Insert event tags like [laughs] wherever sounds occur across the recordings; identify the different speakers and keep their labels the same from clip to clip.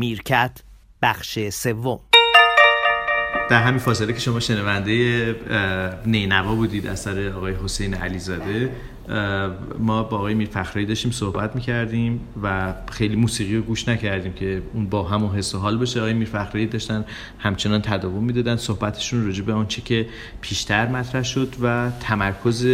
Speaker 1: میرکت بخش سوم.
Speaker 2: در همین فاصله که شما شنونده نینوا بودید اثر آقای حسین علیزاده ما با آقای میر فخری داشتیم صحبت می‌کردیم و خیلی موسیقی رو گوش نکردیم که اون با همون حس و حال بشه آقای میر فخری داشتن همچنان تداوم می‌دادن. صحبتشون راجع به آنچه که پیشتر مطرح شد و تمرکز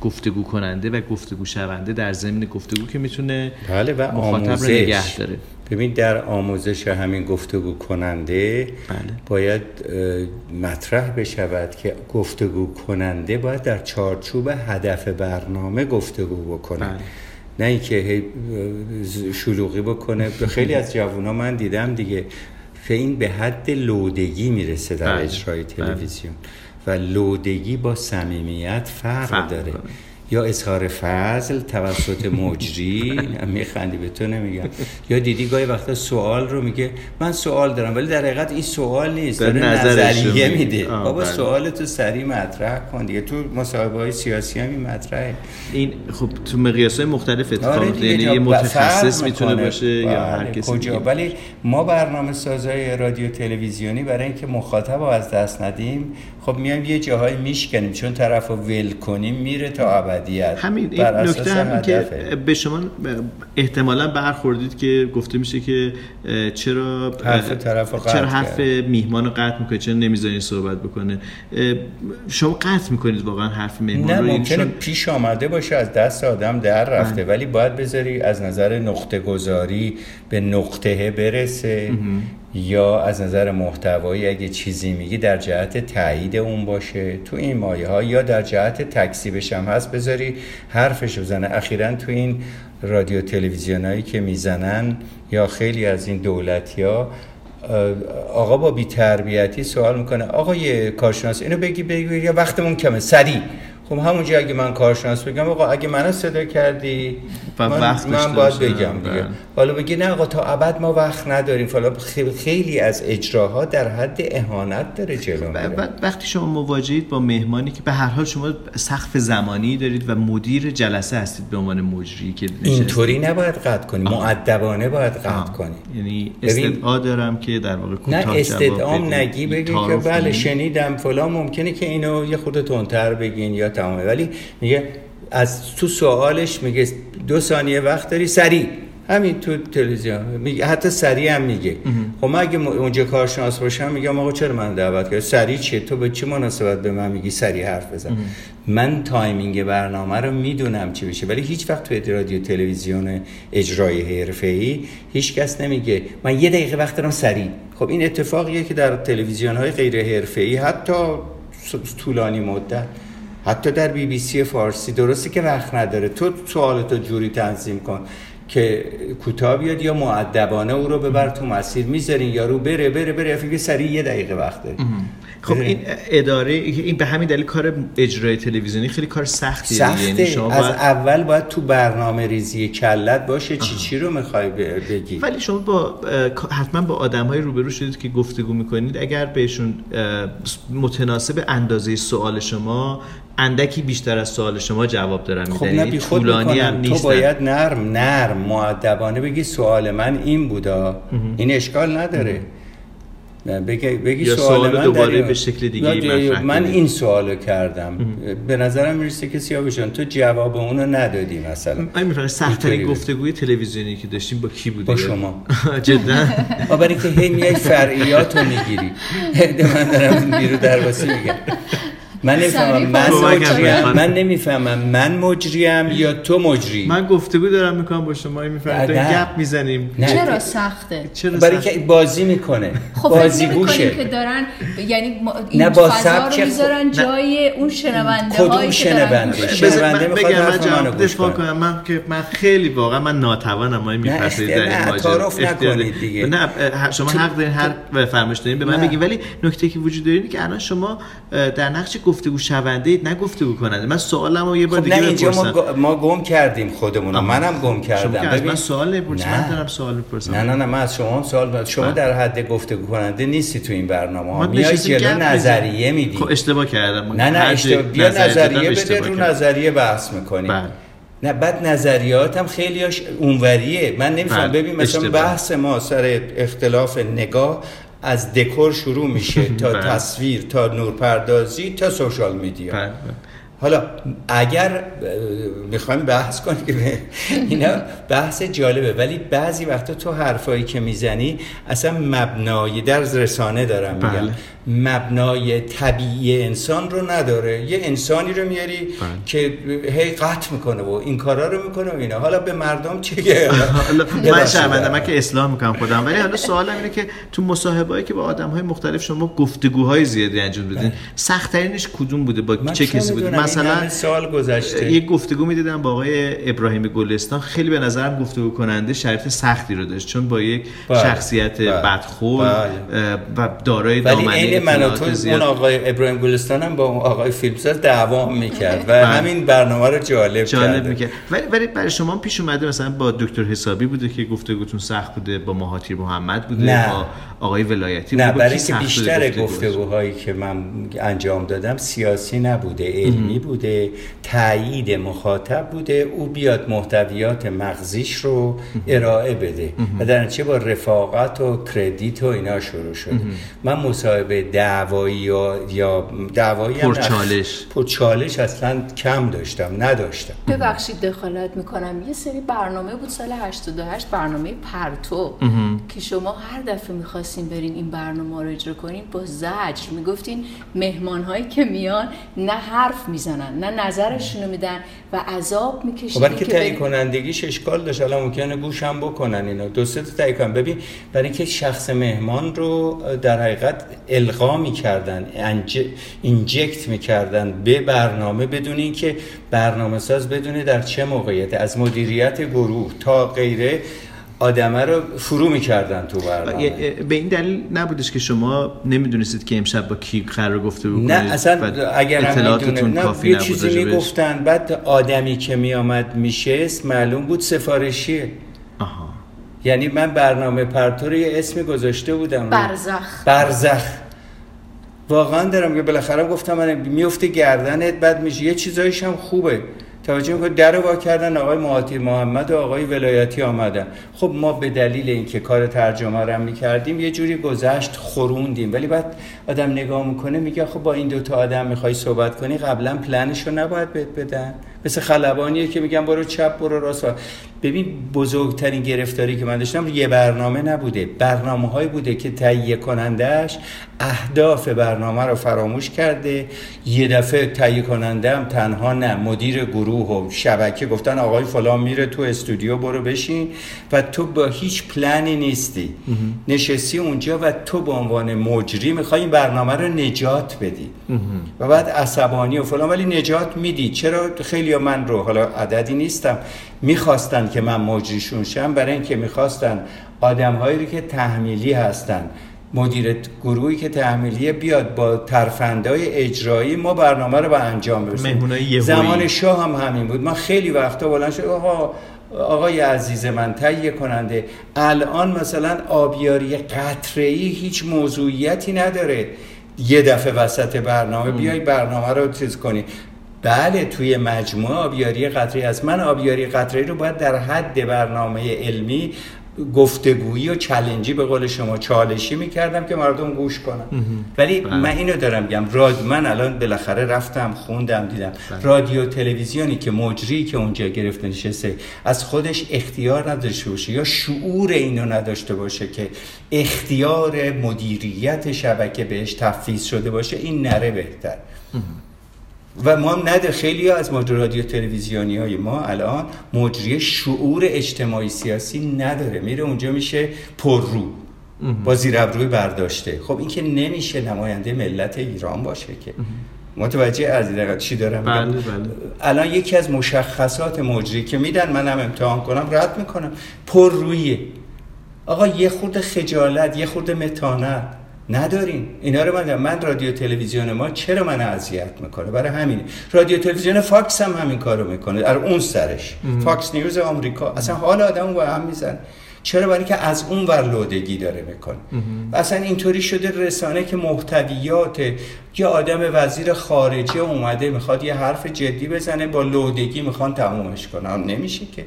Speaker 2: گفتگو کننده و گفتگو شونده در ضمن گفتگو که می‌تونه
Speaker 3: بله و مخاطب رو نگه داره. ببین در آموزش همین گفتگو کننده بله. باید مطرح بشود که گفتگو کننده باید در چارچوب هدف برنامه گفتگو بکنه بله. نه اینکه شلوغی بکنه خیلی از جوونا من دیدم دیگه این به حد لودگی می‌رسه در بله. اجرای بله. تلویزیون و لودگی با صمیمیت فرق, داره یا اظهار فضل توسط مجری؟ [laughs] میخندی به تو نمیگم. یا دیدی گاهی وقتا سوال رو میگه من سوال دارم ولی در حقیقت این سوال نیست داره نظریه میده. بابا بله. سوال تو سریع مطرح کن دیگه. تو مصاحبه های سیاسی هم این مطرحه.
Speaker 2: این خب تو مقیاس های مختلف اتفاق آره یعنی یه متخصص می‌تونه باشه یا هر بله،
Speaker 3: کسی کجا؟ ولی ما برنامه سازای رادیو تلویزیونی برای اینکه مخاطب رو از دست ندیم خب میایم یه جاهای میشکنیم. چون طرف رو ول کنیم میره تا
Speaker 2: همین این نکته هم که به شما احتمالا برخوردید که گفته میشه که چرا
Speaker 3: حرف طرف
Speaker 2: چرا حرف میهمان رو قطع می‌کنه چرا نمی‌ذارین صحبت بکنه؟ شما قطع می‌کنید واقعا حرف میهمان
Speaker 3: نه رو. ممکنه پیش آمده باشه از دست آدم در رفته ولی باید بذاری از نظر نقطه گذاری به نقطه برسه. یا از نظر محتوایی اگه چیزی میگی در جهت تایید اون باشه. تو این مایه ها یا در جهت تکسیبش هم هست بذاری حرفش بزنه. اخیرا تو این رادیو تلویزیون هایی که می‌زنن یا خیلی از این دولتی ها آقا با بیتربیتی سوال می‌کنه آقای کارشناس اینو بگی بگی یا وقتمون کمه. سریع. خب همونجا اگه من کارشناس بگم آقا اگه منو صدا کردی من, من باید بگم دیگه. بله. حالا بگی نه آقا تا ابد ما وقت نداریم. فلا خیلی از اجراها در حد اهانت داره جلو
Speaker 2: وقتی شما مواجهید با مهمانی که به هر حال شما سقف زمانی دارید و مدیر جلسه هستید به عنوان مجری که
Speaker 3: اینطوری نباید قطع کنی. مؤدبانه باید قطع کنی.
Speaker 2: یعنی استدعا دارم که در واقع
Speaker 3: نه استدعام نگی بگی که بله شنیدم فلان ممکنه که اینو یه خود تندتر بگین یا تمامه. ولی میگه از تو سوالش میگه دو ثانیه وقت داری سریع. همین تو تلویزیون. میگه حتی سریع هم میگه. خب من اگه اونجا کارشناس باشم میگم آقا چرا من دعوت کردی؟ سریع چیه؟ تو به چه مناسبت به من میگی؟ سریع حرف بزن. من timing برنامه رو می‌دونم چی بشه ولی هیچ وقت تو رادیو تلویزیون اجرای حرفه‌ای هیچ کس نمیگه. من یه دقیقه وقت دارم سریع. خب این اتفاقیه که در تلویزیون های غیر حرفه‌ای حتی طولانی مدت حتی در بی بی سی فارسی. درسته که وقت نداره. تو سوالتو جوری تنظیم کن که کوتاه بیاد یا معدبانه او رو ببر تو مسیر. می‌ذارین یارو بره بره بره. فکر سریع یه دقیقه وقت داره.
Speaker 2: خب این اداره این به همین دلیل کار اجرای تلویزیونی خیلی کار سختیه
Speaker 3: سخته یعنی شما از اول باید تو برنامه ریزی کلت باشه چی چی رو می‌خوای بگی.
Speaker 2: ولی شما با حتما با آدم های روبرو شدید که گفتگو می‌کنید. اگر بهشون متناسب اندازه سوال شما اندکی بیشتر از سوال شما جواب دارم
Speaker 3: خب نه طولانی هم نیست تو باید نرم نرم معدبانه بگی سوال من این بودا. این اشکال نداره. بگی, بگی
Speaker 2: یا سوال, من دوباره به شکل دیگه
Speaker 3: من این سوالو کردم. به نظرم می‌رسه که سیاوشان تو جواب اونو ندادی مثلا.
Speaker 2: من می‌فهمم سخت‌ترین گفتگوی تلویزیونی که داشتیم با کی بودی
Speaker 3: با شما. [laughs]
Speaker 2: جدا. [laughs]
Speaker 3: برای که هی میای فرعیاتو می‌گیری. [laughs] من دارم بیرو درواسی میگم. من نمی‌فهمم. من مجریم. من نمی‌فهمم. من مجریم یا تو مجری
Speaker 2: من گفتگو دارم می‌کنم با شما می‌فهمم. گپ می‌زنیم.
Speaker 4: چرا سخته؟
Speaker 3: چرا برای که بازی می‌کنه.
Speaker 4: خب
Speaker 3: بازی
Speaker 4: گوشه. که دارن یعنی این با فضا رو می‌ذارن جای اون شنونده
Speaker 3: هایی که شنونده؟ شنونده
Speaker 2: می‌خواد من دفاع کنم. من که من خیلی واقعا من ناتوانم ما میپسید در این
Speaker 3: ماجرا. نکنید دیگه.
Speaker 2: نه شما حق دارین هر فرمایش دارین به من بگید ولی نکته که وجود داره که الان شما در نقش گفتگو شونده اید نه گفتگو کننده. من سوالمو یه بار خب دیگه
Speaker 3: نه اینجا ما, ما گم کردیم خودمون منم گم کردم.
Speaker 2: شما ببین من سوال نپرسید من دارم سوال بپرسم
Speaker 3: نه نه نه من از شما سوال بپرسم شما. در حد گفتگو کننده نیستی تو این برنامه ها. میای جلو نظریه میدی.
Speaker 2: خب اشتباه کردم.
Speaker 3: نه نه اشتباه بیا نظریه بده رو نظریه بحث می‌کنی بله. نه بعد نظریات هم خیلیاش اونوریه. من نمیفهم بله، ببین مثلا بحث ما سر اختلاف نگاه از دکور شروع میشه تا بله. تصویر تا نورپردازی تا سوشال میدیا بله، حالا اگر می‌خوایم بحث کنیم که اینا بحث جالبه ولی بعضی وقتا تو حرفایی که می‌زنی اصلا مبنای در رسانه دارم میگم بله. مبنای طبیعی انسان رو نداره. یه انسانی رو میاری بله. که هی قطع می‌کنه و این کارا رو می‌کنه و اینا. حالا به مردم چیه؟ [laughs]
Speaker 2: من شرمنده من که اصلاح می‌کنم خودم. ولی حالا سوالم اینه که تو مصاحبه‌ای که با آدم‌های مختلف شما گفتگوهای زیادی انجام بدین بله. سخت ترینش کدوم بوده؟ با چه کسی بود مثلا
Speaker 3: سال گذشته
Speaker 2: یه گفتگو می‌دیدم با آقای ابراهیم گلستان خیلی به نظرم گفتگو کننده شرط سختی رو داشت چون با یک بله. شخصیت بدخور و دارای دامنه
Speaker 3: من و تو اون آقای ابراهیم گلستان هم با اون آقای فیلمساز دعوا می‌کرد و بله. همین برنامه رو جالب, جالب می‌کرد
Speaker 2: ولی ولی برای شما پیش اومده مثلا با دکتر حسابی بوده که گفتگوتون سخت بوده با مهاتی محمد بوده
Speaker 3: نه.
Speaker 2: با آقای ولایتی
Speaker 3: نه برای که بیشتر گفتگوهایی که من انجام دادم سیاسی نبوده علمی بوده تایید مخاطب بوده او بیاد محتویات مغزیش رو ارائه بده. و در چه با رفاقت و کردیت و اینا شروع شد من مصاحبه دعوایی یا یا دعوایی
Speaker 2: پرچالش
Speaker 3: پرچالش اصلا کم داشتم نداشتم.
Speaker 4: ببخشید دخالت می‌کنم. یه سری برنامه بود سال 88 برنامه پرتو. که شما هر دفعه می‌خواستین برین این برنامه رو اجرا کنین با زجر می‌گفتین مهمان هایی که میان نه حرف می‌زنن نه نظرشونو میدن و عذاب می‌کشید
Speaker 3: برای که تهیه کنندگیش اشکال داشت الان ممکنه گوشم بکنن اینا. دو سه تا تهیه ببین برای اینکه شخص مهمان رو در حقیقت القا می‌کردن اینجکت می‌کردن به برنامه بدون اینکه برنامه ساز بدونه در چه موقعیت. از مدیریت گروه تا غیره آدمه رو فرو می‌کردن تو برنامه.
Speaker 2: به این دلیل نبودش که شما نمی‌دونستید که امشب با کی قرار گفته بکنید
Speaker 3: نه اصلا اگر اطلاعاتتون کافی یه چیزی می‌گفتن بعد آدمی که میآمد میشست معلوم بود سفارشیه. آها. یعنی من برنامه پرتور یه اسمی گذاشته بودم.
Speaker 4: برزخ.
Speaker 3: برزخ. واقعا دارم که بالاخره گفتم من میفته گردنت بعد میشه یه چیزایش هم خوبه. توجه می‌کنید در وا کردن آقای معاطی محمد و آقای ولایتی آمدن. خب ما به دلیل اینکه کار ترجمه رو می‌کردیم یه جوری گذشت خوروندیم ولی بعد آدم نگاه می‌کنه میگه خب با این دوتا آدم می‌خوای صحبت کنی قبلا پلنش رو نباید بهت بدن. مثل خلبانیه که میگن برو چپ برو راست. ببین بزرگترین گرفتاری که من داشتم یه برنامه نبوده. برنامه های بوده که تهیه کنندهش اهداف برنامه رو فراموش کرده. یه دفعه تهیه کننده هم تنها نه مدیر گروه و شبکه گفتن آقای فلان میره تو استودیو برو بشین. و تو با هیچ پلنی نیستی. نشستی اونجا و تو به عنوان مجری می‌خوای این برنامه رو نجات بدی. و بعد عصبانی و فلان ولی نجات میدی. چرا خیلی من رو حالا عددی نیستم. می‌خواستن که من مجریشون شم برای اینکه می‌خواستن آدم هایی که تحمیلی هستن مدیر گروهی که تحمیلیه بیاد با ترفندهای اجرایی ما برنامه رو به انجام برسیم زمان شاه هم همین بود. من خیلی وقتا بلند شد آقا آقای عزیز من تهیه کننده الان مثلا آبیاری قطره هیچ موضوعیتی نداره. یه دفعه وسط برنامه بیای برنامه رو چیز کنی. بله توی مجموعه آبیاری قطره است من آبیاری قطره رو باید در حد برنامه علمی گفتگویی و چلنجی به قول شما چالشی می‌کردم که مردم گوش کنن. ولی بله. من اینو دارم گم راد من الان بالاخره رفتم خوندم دیدم. بله. رادیو تلویزیونی که مجری که اونجا گرفته نشسته از خودش اختیار نداشته باشه یا شعور اینو نداشته باشه که اختیار مدیریت شبکه بهش تفویض شده باشه این نره بهتر. و ما نده خیلی از مجری رادیو تلویزیونی های ما الان مجری شعور اجتماعی سیاسی نداره. میره اونجا میشه پررو با زیر ابروی برداشته. خب این که نمیشه نماینده ملت ایران باشه که. متوجه از این چی دارم
Speaker 2: بله بله.
Speaker 3: الان یکی از مشخصات مجری که میدن منم امتحان کنم رد می‌کنم. پر رویه. آقا یه خورده خجالت یه خورده متانت. نداریم اینا رو من من رادیو تلویزیون ما چرا من اذیت می‌کنه؟ برای همین رادیو تلویزیون فاکس هم همین کارو می‌کنه. در اون سرش. فاکس نیوز آمریکا. اصلا حال آدمو به هم میزنه چرا؟ برای که از اون ور لودگی داره می‌کنه. و اصلا اینطوری شده رسانه که محتویات یه آدم وزیر خارجه اومده می‌خواد یه حرف جدی بزنه با لودگی می‌خوان تمومش کنن نمیشه که.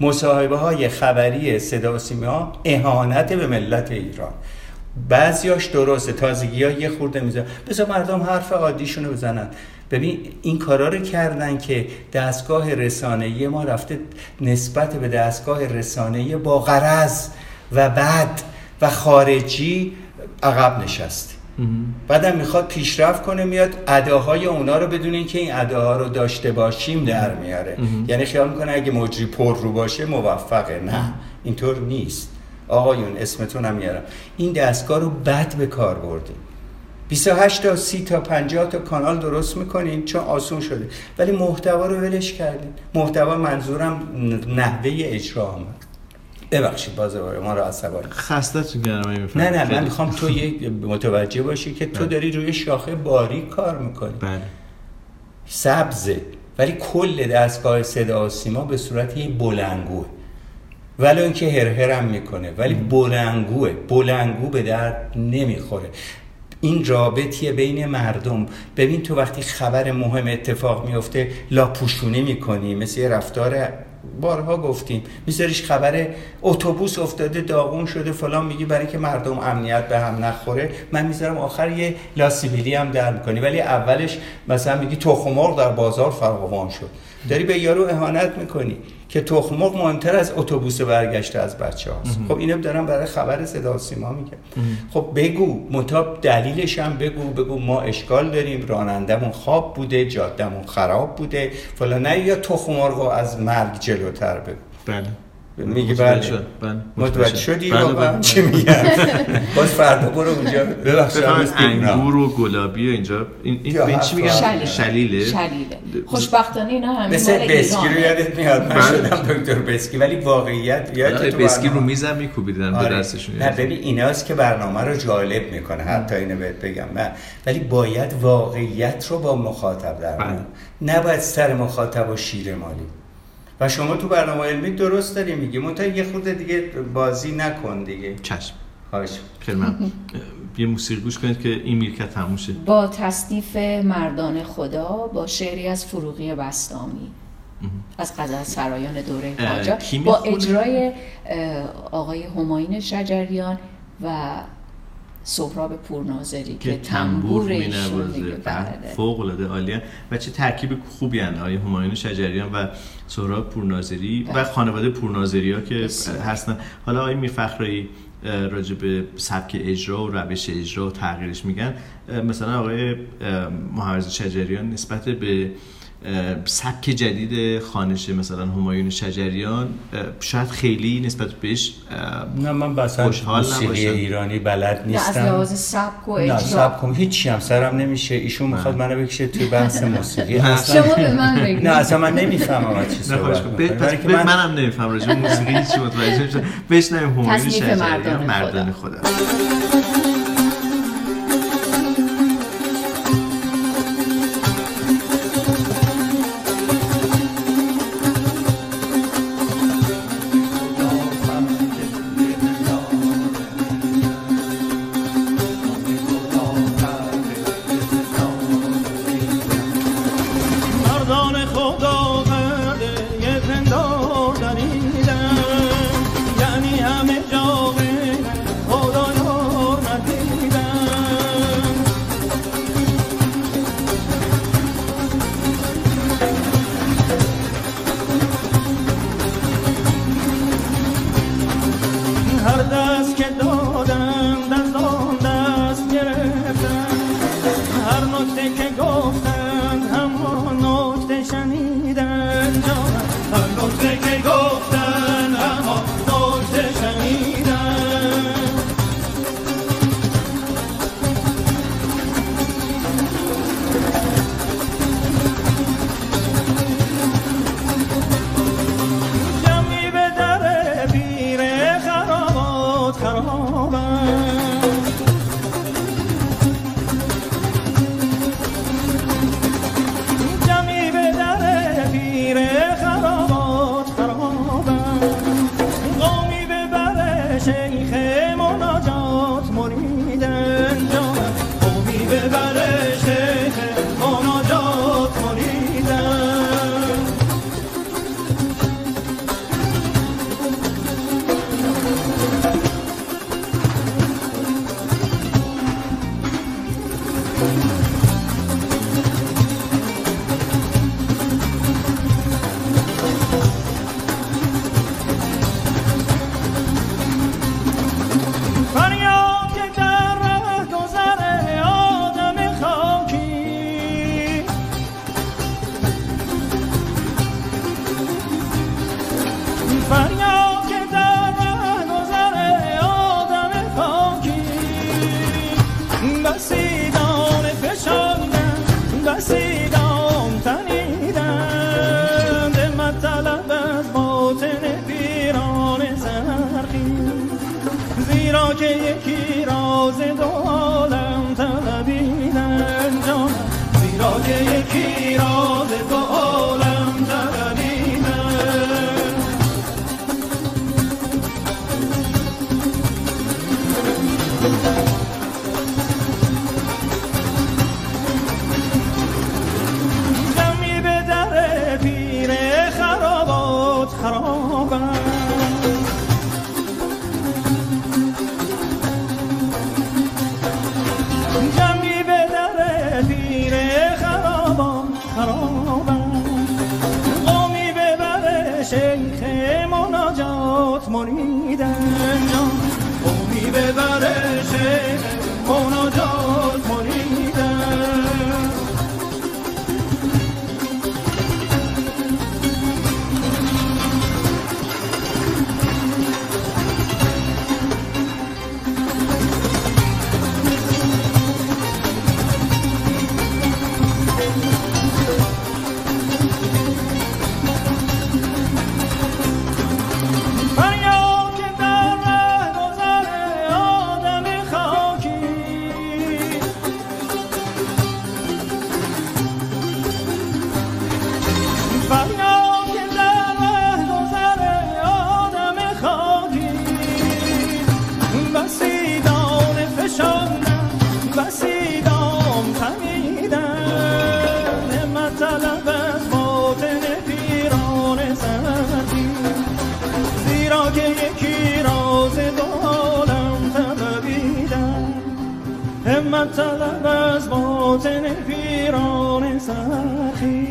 Speaker 3: مصاحبه های خبری صدا و سیما اهانت به ملت ایران. بعضیاش درسته. تازگی ها یه خورده میزن بذار مردم حرف عادیشونو بزنن. ببین این کارا رو کردن که دستگاه رسانه‌ای ما رفته نسبت به دستگاه رسانه‌ای با غرض و بد و خارجی عقب نشسته بعدم می‌خواد پیشرفت کنه میاد اداهای اونا رو بدون اینکه این اداها رو داشته باشیم در میاره. یعنی خیال می‌کنه اگه مجری پر رو باشه موفقه. نه اینطور نیست. آقایون اسمتون هم میارم. این دستگاه رو بد به کار بردیم 28 تا 30 تا 50 تا کانال درست می‌کنین چون آسون شده. ولی محتوا رو ولش کردین. محتوا منظورم نحوه اجرا آمد. ببخشید باز ما رو عصبانی
Speaker 2: خستتون کردم
Speaker 3: نه نه من می‌خوام تو یه متوجه باشی که تو بله. داری روی شاخه باریک کار می‌کنی.
Speaker 2: بله.
Speaker 3: سبزه. ولی کل دستگاه صدا و سیما به صورت یه بلنگوه. ولی اینکه هرهرم می‌کنه ولی بلنگوه بلنگو به درد نمی‌خوره. این رابطیه بین مردم. ببین تو وقتی خبر مهم اتفاق میفته لاپوشونی می‌کنی. مثل یه رفتار بارها گفتیم. میذاریش خبر اتوبوس افتاده داغون شده فلان میگی برای که مردم امنیت به هم نخوره. من می‌ذارم آخر یه لاسیبیلی هم در می‌کنی. ولی اولش مثلا میگی تخمار در بازار فراوان شد. داری به یارو اهانت می‌کنی. که تخمق مهمتر از اتوبوس برگشته از بچه هاست خب اینو دارم برای خبر صدا سیما میگم خب بگو مطاب دلیلش هم بگو بگو ما اشکال داریم رانندمون خواب بوده جادمون خراب بوده فلان. نه یا تخمق از مرگ جلوتر بگو.
Speaker 2: بله.
Speaker 3: میگی بله.
Speaker 2: بله.
Speaker 3: متوجه شدی؟ بله بله. چی میگم باز فردا برو اونجا. ببخشید
Speaker 2: انگور و گلابی اینجا. این این چی میگم
Speaker 4: شلیله.
Speaker 2: شلیله.
Speaker 4: خوشبختانه اینا همه
Speaker 3: مثل بسکی رو یادت میاد. من. شدم دکتر بسکی ولی واقعیت
Speaker 2: یاد تو بسکی رو میزم میکوبیدن به آره. دستشون.
Speaker 3: نه ببین ایناست که برنامه رو جالب می‌کنه. حتی اینو بهت بگم. من ولی باید واقعیت رو با مخاطب در. نباید سر مخاطب و شیر مالی. و شما تو برنامه علمی درست داری میگی. منتها یه خورده دیگه بازی نکن دیگه.
Speaker 2: چشم.
Speaker 3: خواهش.
Speaker 2: خیلی من یه موسیقی گوش کنید که این میرکت تموشه
Speaker 4: با تصنیف مردان خدا با شعری از فروغی بستامی. از غزل سرایان دوره قاجار با اجرای آقای هماین شجریان و سهراب پورناظری که تنبور می بله.
Speaker 2: فوق العاده عالیه و چه ترکیب خوبی ان آقای همایون شجریان و سهراب پورناظری و بله. خانواده پورناظری ها که هستن. حالا آقای میرفخرایی راجع به سبک اجرا و روش اجرا و تغییرش میگن. مثلا آقای محمد شجریان نسبت به سبک جدید خانش مثلا همایون شجریان شاید خیلی نسبت بهش
Speaker 3: نه من بسا موسیقی ایرانی بلد نیستم
Speaker 4: نه از لحاظ سبک و اجرا. نه
Speaker 3: سبک و هیچی هم سرم نمیشه. ایشون می‌خواد منو بکشه توی بحث موسیقی.
Speaker 4: اصلا شما به من بگید.
Speaker 3: نه اصلا من نمی‌فهمم از چی صحبت
Speaker 2: من منم نمی‌فهمم راجع موسیقی هیچی متوجه نمیشم بشنویم همایون شجریان مردان خدا.
Speaker 5: که گفتن همان نکته شنیدن جان. هر نکته که مطلب طلب از باطن پیران سخی.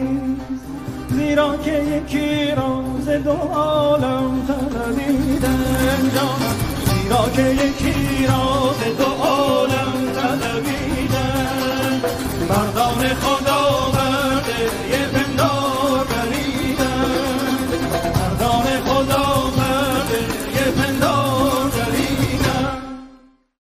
Speaker 5: زیرا که یکی راز دو عالم طلبیدن جانم زیرا که یکی راز دو عالم طلبیدن مردان خود